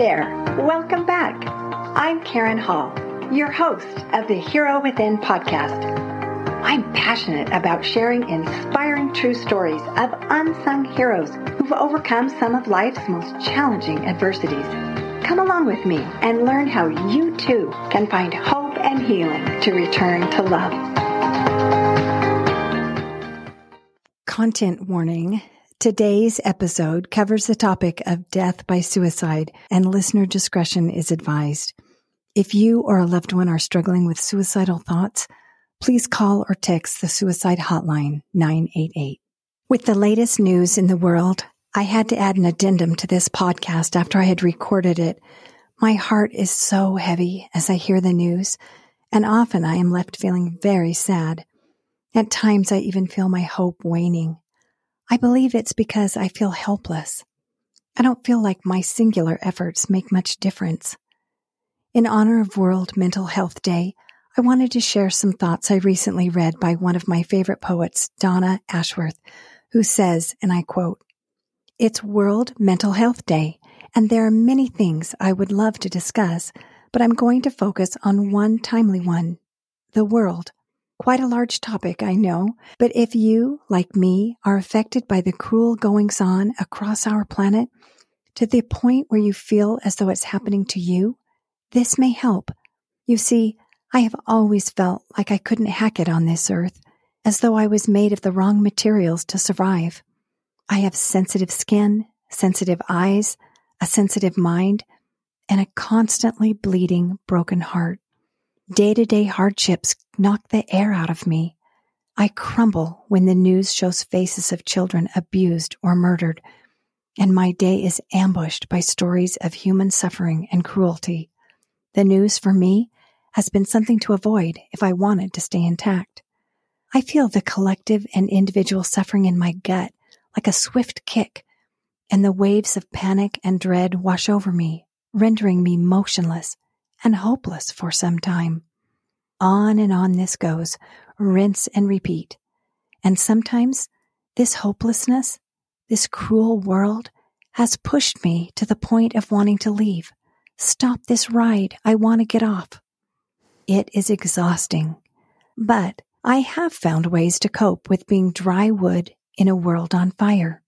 there, welcome back. I'm Karen Hall, your host of the Hero Within podcast. I'm passionate about sharing inspiring true stories of unsung heroes who've overcome some of life's most challenging adversities. Come along with me and learn how you too can find hope and healing to return to love. Content warning. Today's episode covers the topic of death by suicide and listener discretion is advised. If you or a loved one are struggling with suicidal thoughts, please call or text the suicide hotline 988. With the latest news in the world, I had to add an addendum to this podcast after I had recorded it. My heart is so heavy as I hear the news, and often I am left feeling very sad. At times I even feel my hope waning. I believe it's because I feel helpless. I don't feel like my singular efforts make much difference. In honor of World Mental Health Day, I wanted to share some thoughts I recently read by one of my favorite poets, Donna Ashworth, who says, and I quote, It's World Mental Health Day, and there are many things I would love to discuss, but I'm going to focus on one timely one the world. Quite a large topic, I know, but if you, like me, are affected by the cruel goings on across our planet to the point where you feel as though it's happening to you, this may help. You see, I have always felt like I couldn't hack it on this earth, as though I was made of the wrong materials to survive. I have sensitive skin, sensitive eyes, a sensitive mind, and a constantly bleeding broken heart. Day to day hardships knock the air out of me. I crumble when the news shows faces of children abused or murdered, and my day is ambushed by stories of human suffering and cruelty. The news for me has been something to avoid if I wanted to stay intact. I feel the collective and individual suffering in my gut like a swift kick, and the waves of panic and dread wash over me, rendering me motionless and hopeless for some time. On and on this goes, rinse and repeat. And sometimes this hopelessness, this cruel world, has pushed me to the point of wanting to leave. Stop this ride. I want to get off. It is exhausting. But I have found ways to cope with being dry wood in a world on fire.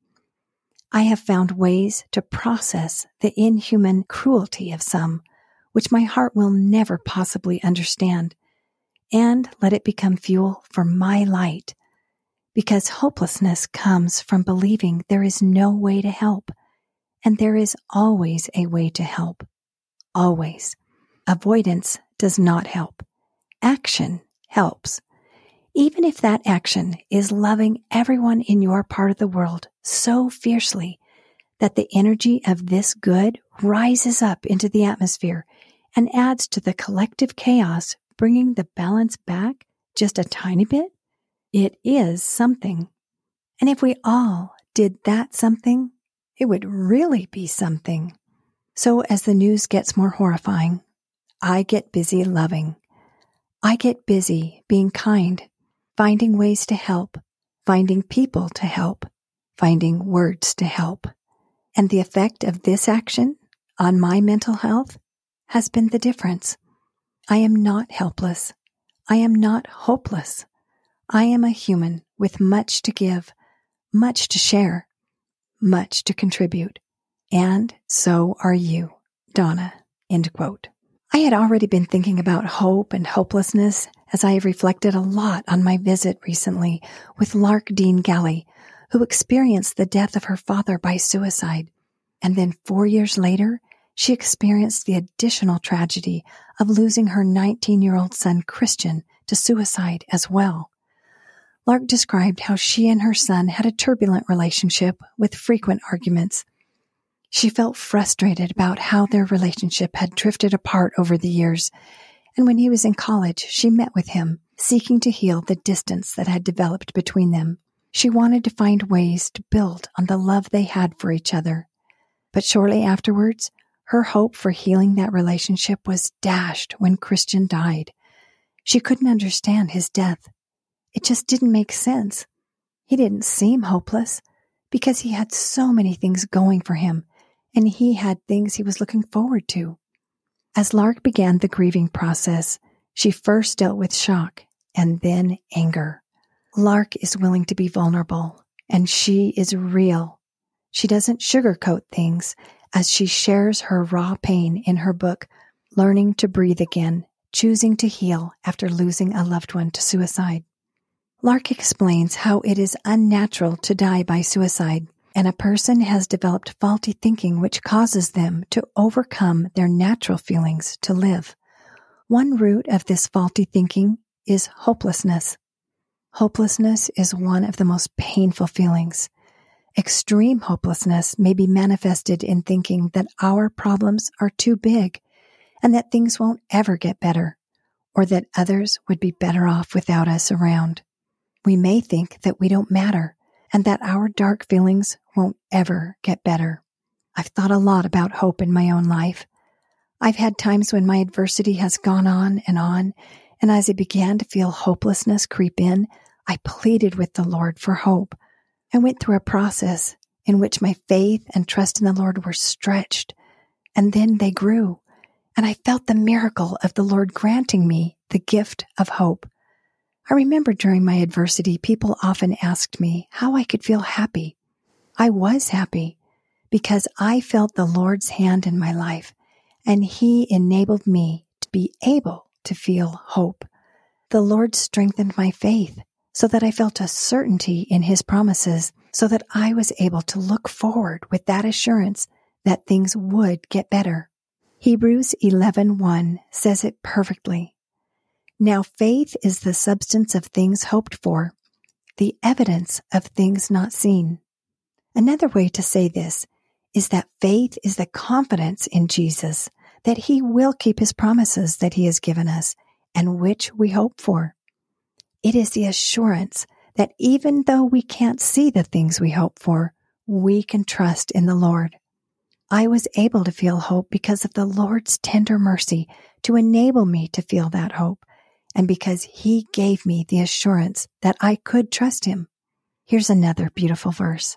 I have found ways to process the inhuman cruelty of some which my heart will never possibly understand, and let it become fuel for my light. Because hopelessness comes from believing there is no way to help, and there is always a way to help. Always. Avoidance does not help. Action helps. Even if that action is loving everyone in your part of the world so fiercely that the energy of this good rises up into the atmosphere and adds to the collective chaos, bringing the balance back just a tiny bit, it is something. And if we all did that something, it would really be something. So as the news gets more horrifying, I get busy loving. I get busy being kind, finding ways to help, finding people to help, finding words to help. And the effect of this action on my mental health has been the difference. I am not helpless. I am not hopeless. I am a human with much to give, much to share, much to contribute. And so are you, Donna. End quote. I had already been thinking about hope and hopelessness as I have reflected a lot on my visit recently with Lark Dean Galley, who experienced the death of her father by suicide. And then four years later, she experienced the additional tragedy of losing her 19 year old son, Christian, to suicide as well. Lark described how she and her son had a turbulent relationship with frequent arguments. She felt frustrated about how their relationship had drifted apart over the years, and when he was in college, she met with him, seeking to heal the distance that had developed between them. She wanted to find ways to build on the love they had for each other. But shortly afterwards, her hope for healing that relationship was dashed when Christian died. She couldn't understand his death. It just didn't make sense. He didn't seem hopeless because he had so many things going for him and he had things he was looking forward to. As Lark began the grieving process, she first dealt with shock and then anger. Lark is willing to be vulnerable, and she is real. She doesn't sugarcoat things as she shares her raw pain in her book, Learning to Breathe Again Choosing to Heal After Losing a Loved One to Suicide. Lark explains how it is unnatural to die by suicide, and a person has developed faulty thinking which causes them to overcome their natural feelings to live. One root of this faulty thinking is hopelessness. Hopelessness is one of the most painful feelings. Extreme hopelessness may be manifested in thinking that our problems are too big and that things won't ever get better, or that others would be better off without us around. We may think that we don't matter and that our dark feelings won't ever get better. I've thought a lot about hope in my own life. I've had times when my adversity has gone on and on, and as I began to feel hopelessness creep in, I pleaded with the Lord for hope. I went through a process in which my faith and trust in the Lord were stretched, and then they grew, and I felt the miracle of the Lord granting me the gift of hope. I remember during my adversity, people often asked me how I could feel happy. I was happy because I felt the Lord's hand in my life, and He enabled me to be able to feel hope. The Lord strengthened my faith so that I felt a certainty in his promises so that I was able to look forward with that assurance that things would get better. Hebrews 11:1 says it perfectly. Now faith is the substance of things hoped for, the evidence of things not seen. Another way to say this is that faith is the confidence in Jesus that he will keep his promises that he has given us and which we hope for. It is the assurance that even though we can't see the things we hope for, we can trust in the Lord. I was able to feel hope because of the Lord's tender mercy to enable me to feel that hope and because he gave me the assurance that I could trust him. Here's another beautiful verse.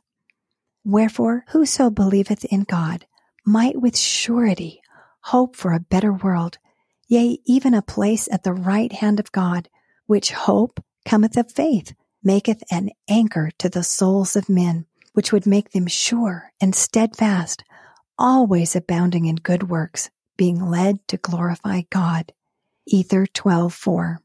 Wherefore, whoso believeth in God might with surety hope for a better world, yea, even a place at the right hand of God, which hope cometh of faith, maketh an anchor to the souls of men, which would make them sure and steadfast, always abounding in good works, being led to glorify God. Ether 12:4.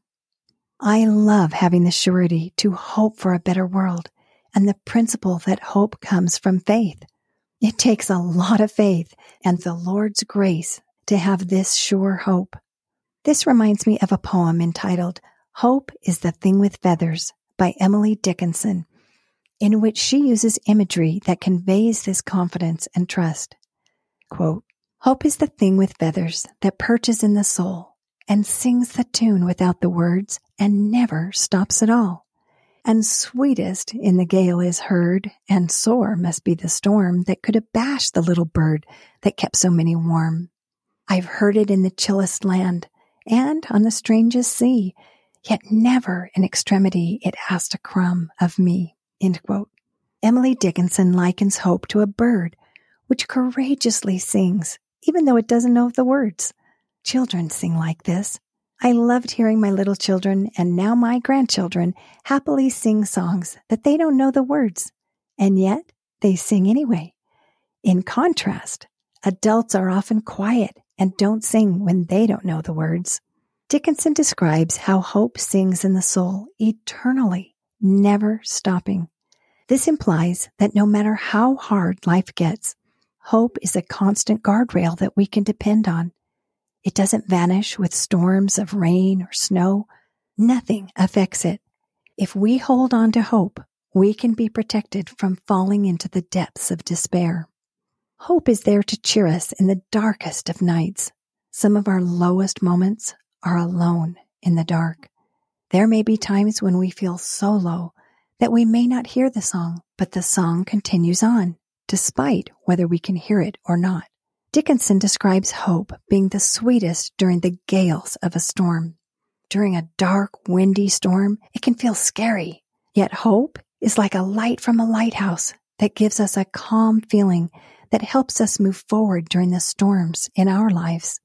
I love having the surety to hope for a better world and the principle that hope comes from faith. It takes a lot of faith and the Lord's grace to have this sure hope. This reminds me of a poem entitled Hope is the Thing with Feathers by Emily Dickinson, in which she uses imagery that conveys this confidence and trust. Quote, Hope is the thing with feathers that perches in the soul and sings the tune without the words and never stops at all. And sweetest in the gale is heard, and sore must be the storm that could abash the little bird that kept so many warm. I've heard it in the chillest land and on the strangest sea, yet never in extremity it asked a crumb of me. Emily Dickinson likens hope to a bird which courageously sings, even though it doesn't know the words. Children sing like this. I loved hearing my little children and now my grandchildren happily sing songs that they don't know the words, and yet they sing anyway. In contrast, adults are often quiet and don't sing when they don't know the words. Dickinson describes how hope sings in the soul eternally, never stopping. This implies that no matter how hard life gets, hope is a constant guardrail that we can depend on. It doesn't vanish with storms of rain or snow. Nothing affects it. If we hold on to hope, we can be protected from falling into the depths of despair. Hope is there to cheer us in the darkest of nights. Some of our lowest moments are alone in the dark. There may be times when we feel so low that we may not hear the song, but the song continues on, despite whether we can hear it or not. Dickinson describes hope being the sweetest during the gales of a storm. During a dark, windy storm, it can feel scary. Yet hope is like a light from a lighthouse that gives us a calm feeling that helps us move forward during the storms in our lives.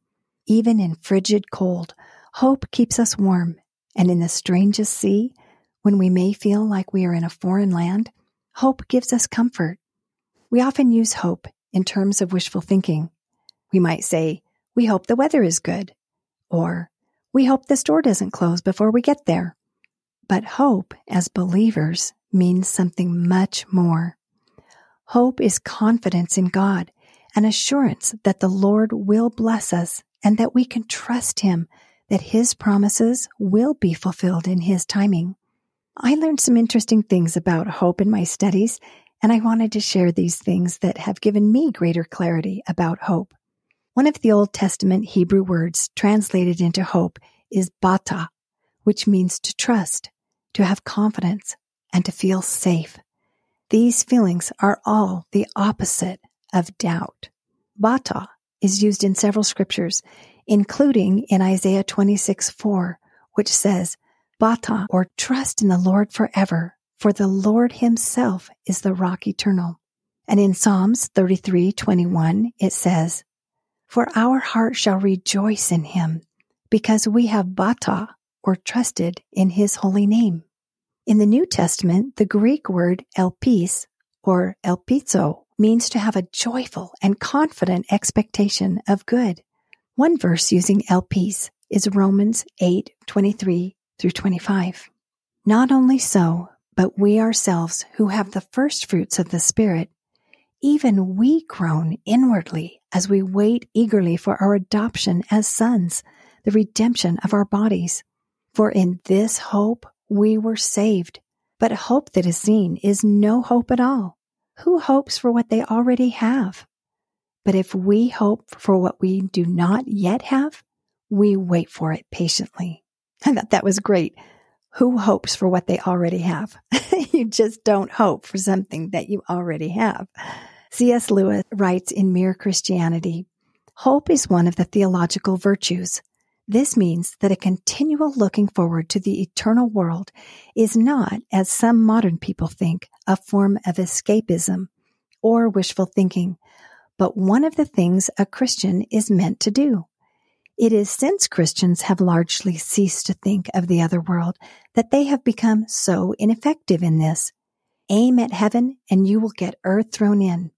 Even in frigid cold, hope keeps us warm. And in the strangest sea, when we may feel like we are in a foreign land, hope gives us comfort. We often use hope in terms of wishful thinking. We might say, we hope the weather is good, or we hope the store doesn't close before we get there. But hope as believers means something much more. Hope is confidence in God, an assurance that the Lord will bless us and that we can trust Him that His promises will be fulfilled in His timing. I learned some interesting things about hope in my studies, and I wanted to share these things that have given me greater clarity about hope. One of the Old Testament Hebrew words translated into hope is bata, which means to trust, to have confidence, and to feel safe. These feelings are all the opposite of doubt. Bata is used in several scriptures, including in Isaiah 26 4, which says, Bata or trust in the Lord forever, for the Lord himself is the rock eternal. And in Psalms 33 21, it says, For our heart shall rejoice in him, because we have Bata or trusted in his holy name. In the New Testament, the Greek word elpis or elpizo means to have a joyful and confident expectation of good. One verse using elpis is Romans 8, 23 through 25. Not only so, but we ourselves who have the first fruits of the Spirit, even we groan inwardly as we wait eagerly for our adoption as sons, the redemption of our bodies. For in this hope we were saved. But hope that is seen is no hope at all. Who hopes for what they already have? But if we hope for what we do not yet have, we wait for it patiently. I thought that was great. Who hopes for what they already have? you just don't hope for something that you already have. C.S. Lewis writes in Mere Christianity Hope is one of the theological virtues. This means that a continual looking forward to the eternal world is not, as some modern people think, a form of escapism or wishful thinking, but one of the things a Christian is meant to do. It is since Christians have largely ceased to think of the other world that they have become so ineffective in this. Aim at heaven and you will get earth thrown in.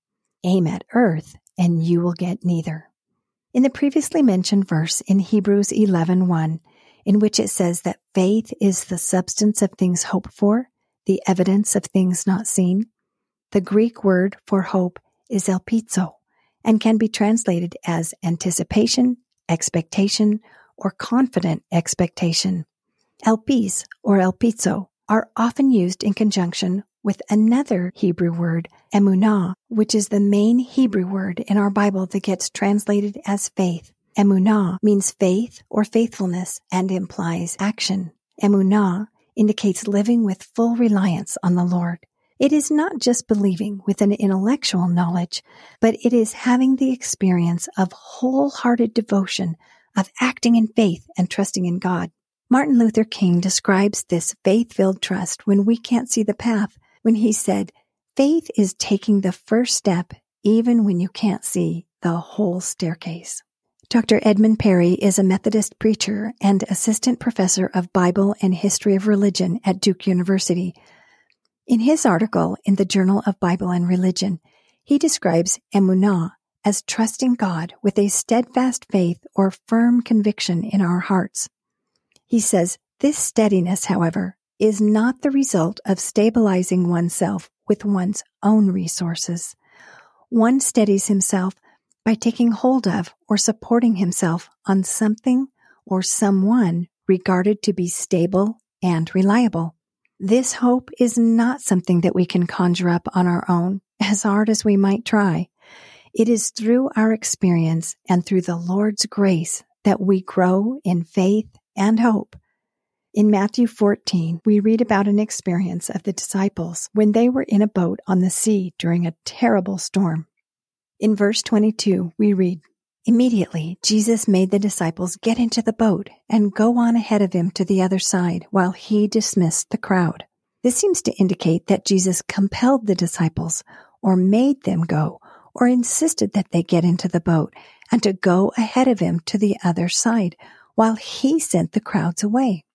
Aim at earth and you will get neither. In the previously mentioned verse in Hebrews 11:1, in which it says that faith is the substance of things hoped for, the evidence of things not seen, the Greek word for hope is elpizo and can be translated as anticipation, expectation, or confident expectation. Elpis or elpizo are often used in conjunction with another Hebrew word, emunah, which is the main Hebrew word in our Bible that gets translated as faith. Emunah means faith or faithfulness and implies action. Emunah indicates living with full reliance on the Lord. It is not just believing with an intellectual knowledge, but it is having the experience of wholehearted devotion, of acting in faith and trusting in God. Martin Luther King describes this faith filled trust when we can't see the path when he said, Faith is taking the first step even when you can't see the whole staircase. Dr. Edmund Perry is a Methodist preacher and assistant professor of Bible and history of religion at Duke University. In his article in the Journal of Bible and Religion, he describes emunah as trusting God with a steadfast faith or firm conviction in our hearts. He says, this steadiness, however, is not the result of stabilizing oneself with one's own resources. One steadies himself by taking hold of or supporting himself on something or someone regarded to be stable and reliable. This hope is not something that we can conjure up on our own, as hard as we might try. It is through our experience and through the Lord's grace that we grow in faith and hope in Matthew 14, we read about an experience of the disciples when they were in a boat on the sea during a terrible storm. In verse 22, we read, Immediately, Jesus made the disciples get into the boat and go on ahead of him to the other side while he dismissed the crowd. This seems to indicate that Jesus compelled the disciples or made them go or insisted that they get into the boat and to go ahead of him to the other side while he sent the crowds away.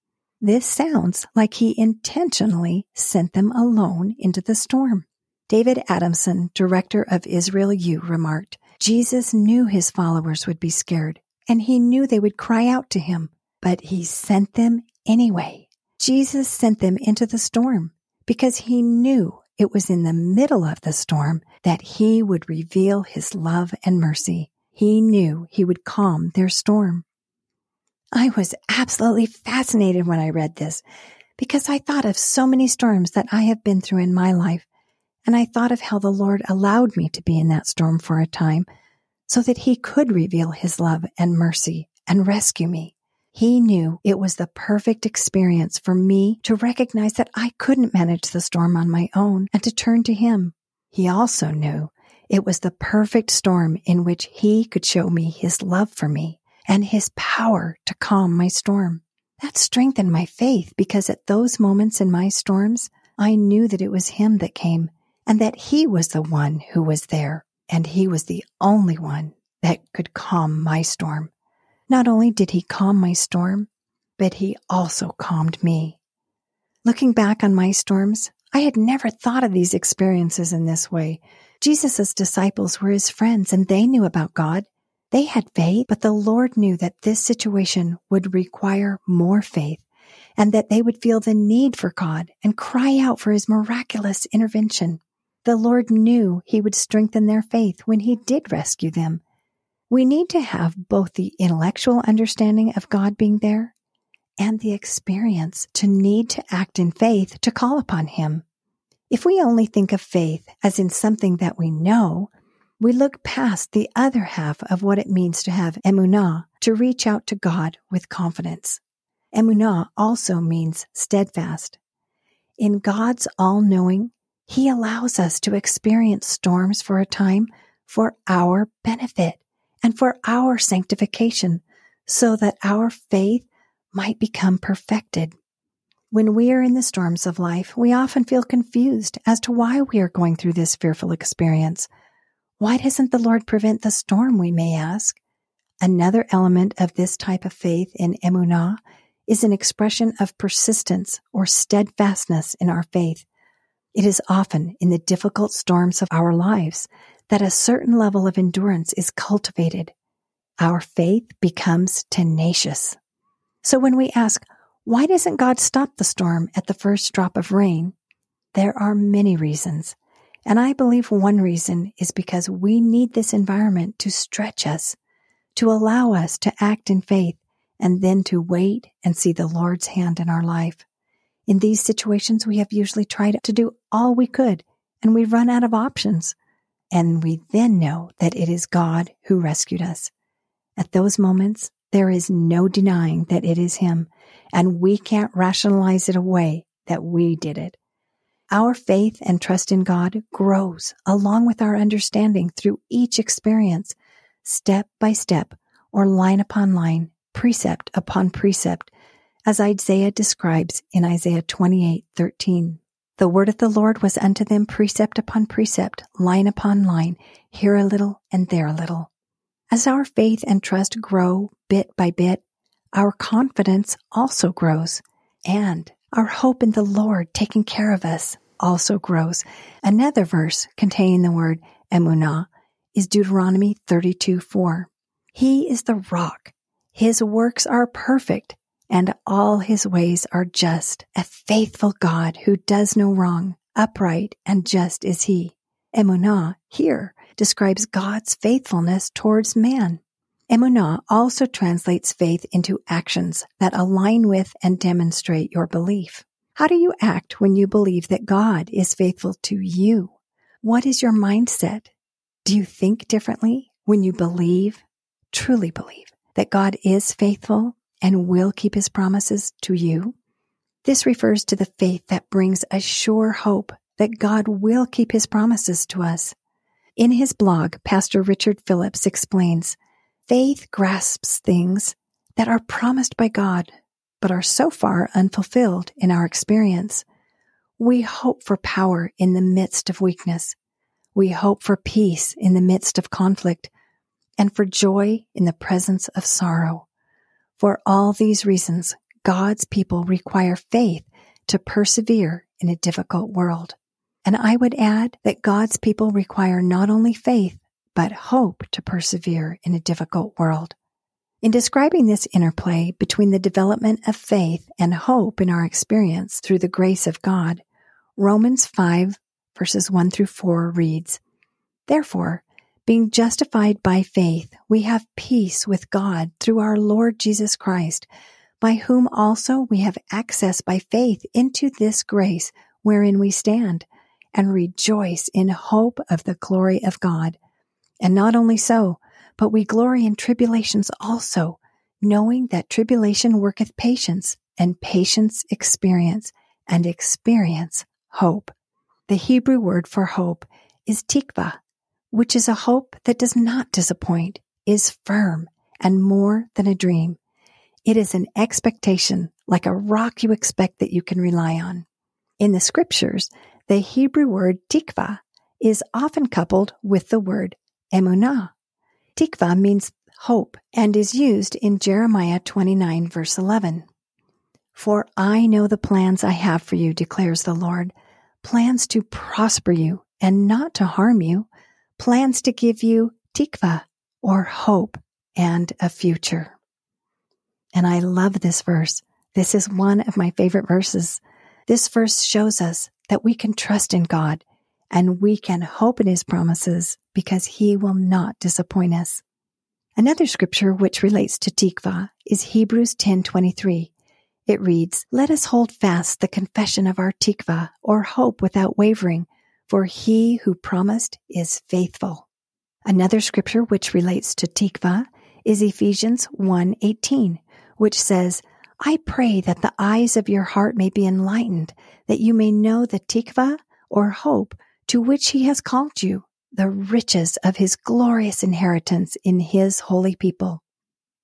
This sounds like he intentionally sent them alone into the storm. David Adamson, director of Israel U, remarked, Jesus knew his followers would be scared, and he knew they would cry out to him, but he sent them anyway. Jesus sent them into the storm because he knew it was in the middle of the storm that he would reveal his love and mercy. He knew he would calm their storm. I was absolutely fascinated when I read this because I thought of so many storms that I have been through in my life. And I thought of how the Lord allowed me to be in that storm for a time so that he could reveal his love and mercy and rescue me. He knew it was the perfect experience for me to recognize that I couldn't manage the storm on my own and to turn to him. He also knew it was the perfect storm in which he could show me his love for me and his power to calm my storm. That strengthened my faith because at those moments in my storms, I knew that it was him that came and that he was the one who was there and he was the only one that could calm my storm. Not only did he calm my storm, but he also calmed me. Looking back on my storms, I had never thought of these experiences in this way. Jesus' disciples were his friends and they knew about God. They had faith, but the Lord knew that this situation would require more faith and that they would feel the need for God and cry out for his miraculous intervention. The Lord knew he would strengthen their faith when he did rescue them. We need to have both the intellectual understanding of God being there and the experience to need to act in faith to call upon Him. If we only think of faith as in something that we know, we look past the other half of what it means to have emunah, to reach out to God with confidence. Emunah also means steadfast. In God's all knowing, He allows us to experience storms for a time for our benefit and for our sanctification, so that our faith might become perfected. When we are in the storms of life, we often feel confused as to why we are going through this fearful experience. Why doesn't the Lord prevent the storm, we may ask? Another element of this type of faith in emunah is an expression of persistence or steadfastness in our faith. It is often in the difficult storms of our lives that a certain level of endurance is cultivated, our faith becomes tenacious. So when we ask, why doesn't God stop the storm at the first drop of rain? There are many reasons. And I believe one reason is because we need this environment to stretch us, to allow us to act in faith, and then to wait and see the Lord's hand in our life. In these situations, we have usually tried to do all we could, and we run out of options and we then know that it is God who rescued us. At those moments, there is no denying that it is Him, and we can't rationalize it away that we did it. Our faith and trust in God grows along with our understanding through each experience, step by step, or line upon line, precept upon precept, as Isaiah describes in Isaiah 28 13. The word of the Lord was unto them precept upon precept, line upon line, here a little and there a little. As our faith and trust grow bit by bit, our confidence also grows, and our hope in the Lord taking care of us also grows. Another verse containing the word emunah is Deuteronomy 32 4. He is the rock. His works are perfect and all his ways are just. A faithful God who does no wrong, upright and just is he. Emunah here describes God's faithfulness towards man. Emunah also translates faith into actions that align with and demonstrate your belief. How do you act when you believe that God is faithful to you? What is your mindset? Do you think differently when you believe, truly believe, that God is faithful and will keep his promises to you? This refers to the faith that brings a sure hope that God will keep his promises to us. In his blog, Pastor Richard Phillips explains faith grasps things that are promised by God, but are so far unfulfilled in our experience. We hope for power in the midst of weakness. We hope for peace in the midst of conflict and for joy in the presence of sorrow. For all these reasons, God's people require faith to persevere in a difficult world. And I would add that God's people require not only faith, but hope to persevere in a difficult world. In describing this interplay between the development of faith and hope in our experience through the grace of God, Romans 5 verses 1 through 4 reads, Therefore, being justified by faith, we have peace with God through our Lord Jesus Christ, by whom also we have access by faith into this grace wherein we stand, and rejoice in hope of the glory of God. And not only so, but we glory in tribulations also, knowing that tribulation worketh patience, and patience experience, and experience hope. The Hebrew word for hope is tikva, which is a hope that does not disappoint, is firm, and more than a dream. It is an expectation, like a rock you expect that you can rely on. In the scriptures, the Hebrew word tikva is often coupled with the word emunah, Tikva means hope and is used in Jeremiah 29 verse 11. For I know the plans I have for you, declares the Lord, plans to prosper you and not to harm you, plans to give you tikva or hope and a future. And I love this verse. This is one of my favorite verses. This verse shows us that we can trust in God and we can hope in his promises because he will not disappoint us. Another scripture which relates to tikva is Hebrews 10:23. It reads, "Let us hold fast the confession of our tikva or hope without wavering, for he who promised is faithful." Another scripture which relates to tikva is Ephesians 1:18, which says, "I pray that the eyes of your heart may be enlightened, that you may know the tikva or hope to which he has called you, the riches of his glorious inheritance in his holy people.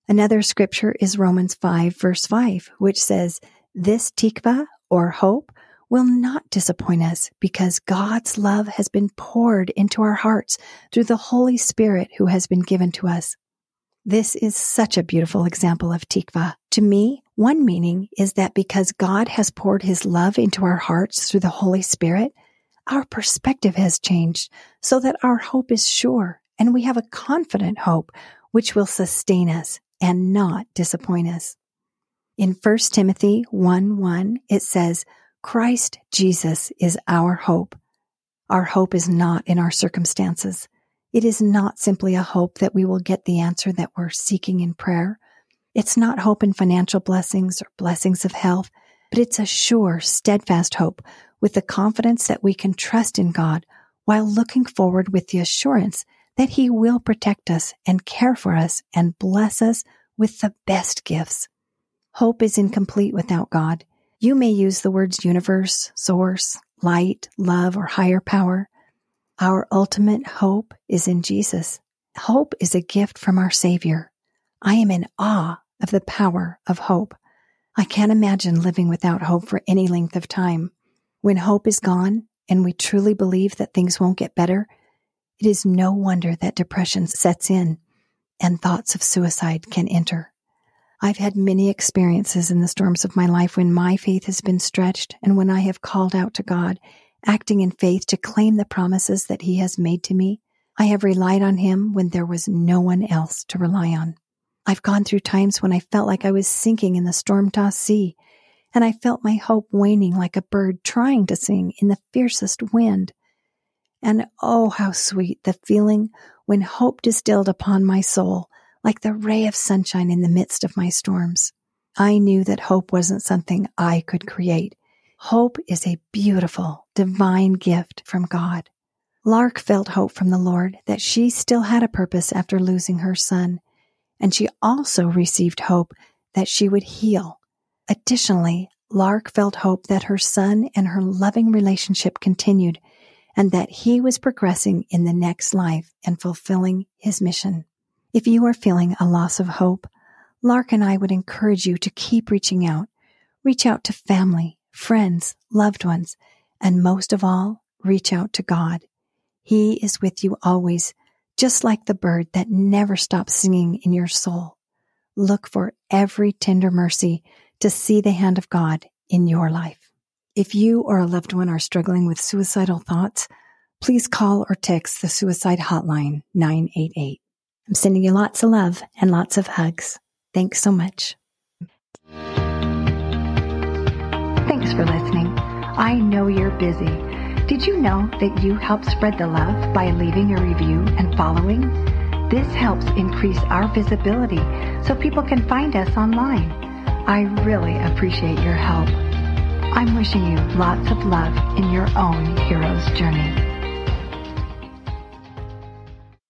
Another scripture is Romans 5 verse 5, which says, this tikva or hope will not disappoint us because God's love has been poured into our hearts through the Holy Spirit who has been given to us. This is such a beautiful example of tikva. To me, one meaning is that because God has poured his love into our hearts through the Holy Spirit, our perspective has changed so that our hope is sure and we have a confident hope which will sustain us and not disappoint us. In 1 Timothy 1 1, it says, Christ Jesus is our hope. Our hope is not in our circumstances. It is not simply a hope that we will get the answer that we're seeking in prayer. It's not hope in financial blessings or blessings of health, but it's a sure, steadfast hope with the confidence that we can trust in God while looking forward with the assurance that He will protect us and care for us and bless us with the best gifts. Hope is incomplete without God. You may use the words universe, source, light, love, or higher power. Our ultimate hope is in Jesus. Hope is a gift from our Savior. I am in awe of the power of hope. I can't imagine living without hope for any length of time. When hope is gone and we truly believe that things won't get better, it is no wonder that depression sets in and thoughts of suicide can enter. I've had many experiences in the storms of my life when my faith has been stretched and when I have called out to God, acting in faith to claim the promises that He has made to me. I have relied on Him when there was no one else to rely on. I've gone through times when I felt like I was sinking in the storm tossed sea and I felt my hope waning like a bird trying to sing in the fiercest wind. And oh, how sweet the feeling when hope distilled upon my soul like the ray of sunshine in the midst of my storms. I knew that hope wasn't something I could create. Hope is a beautiful, divine gift from God. Lark felt hope from the Lord that she still had a purpose after losing her son, and she also received hope that she would heal Additionally, Lark felt hope that her son and her loving relationship continued and that he was progressing in the next life and fulfilling his mission. If you are feeling a loss of hope, Lark and I would encourage you to keep reaching out. Reach out to family, friends, loved ones, and most of all, reach out to God. He is with you always, just like the bird that never stops singing in your soul. Look for every tender mercy to see the hand of God in your life. If you or a loved one are struggling with suicidal thoughts, please call or text the suicide hotline 988. I'm sending you lots of love and lots of hugs. Thanks so much. Thanks for listening. I know you're busy. Did you know that you help spread the love by leaving a review and following? This helps increase our visibility so people can find us online. I really appreciate your help. I'm wishing you lots of love in your own hero's journey.